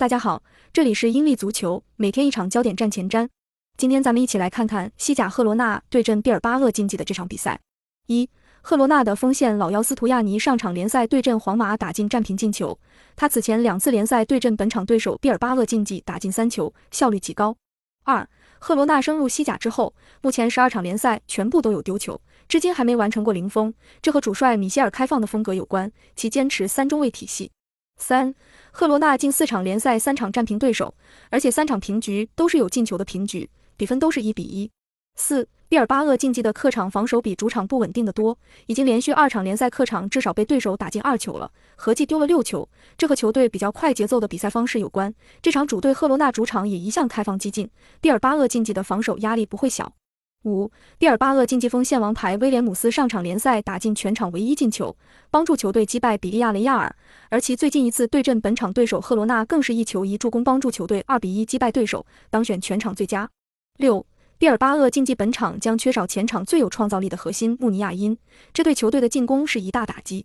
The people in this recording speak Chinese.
大家好，这里是英利足球，每天一场焦点战前瞻。今天咱们一起来看看西甲赫罗纳对阵毕尔巴鄂竞技的这场比赛。一、赫罗纳的锋线老妖斯图亚尼上场联赛对阵皇马打进战平进球，他此前两次联赛对阵本场对手毕尔巴鄂竞技打进三球，效率极高。二、赫罗纳升入西甲之后，目前十二场联赛全部都有丢球，至今还没完成过零封，这和主帅米歇尔开放的风格有关，其坚持三中卫体系。三，赫罗纳近四场联赛三场战平对手，而且三场平局都是有进球的平局，比分都是一比一。四，毕尔巴鄂竞技的客场防守比主场不稳定的多，已经连续二场联赛客场至少被对手打进二球了，合计丢了六球，这和球队比较快节奏的比赛方式有关。这场主队赫罗纳主场也一向开放激进，毕尔巴鄂竞技的防守压力不会小。五，毕尔巴鄂竞技锋线王牌威廉姆斯上场联赛打进全场唯一进球，帮助球队击败比利亚雷亚尔。而其最近一次对阵本场对手赫罗纳，更是一球一助攻，帮助球队二比一击败对手，当选全场最佳。六，毕尔巴鄂竞技本场将缺少前场最有创造力的核心穆尼亚因，这对球队的进攻是一大打击。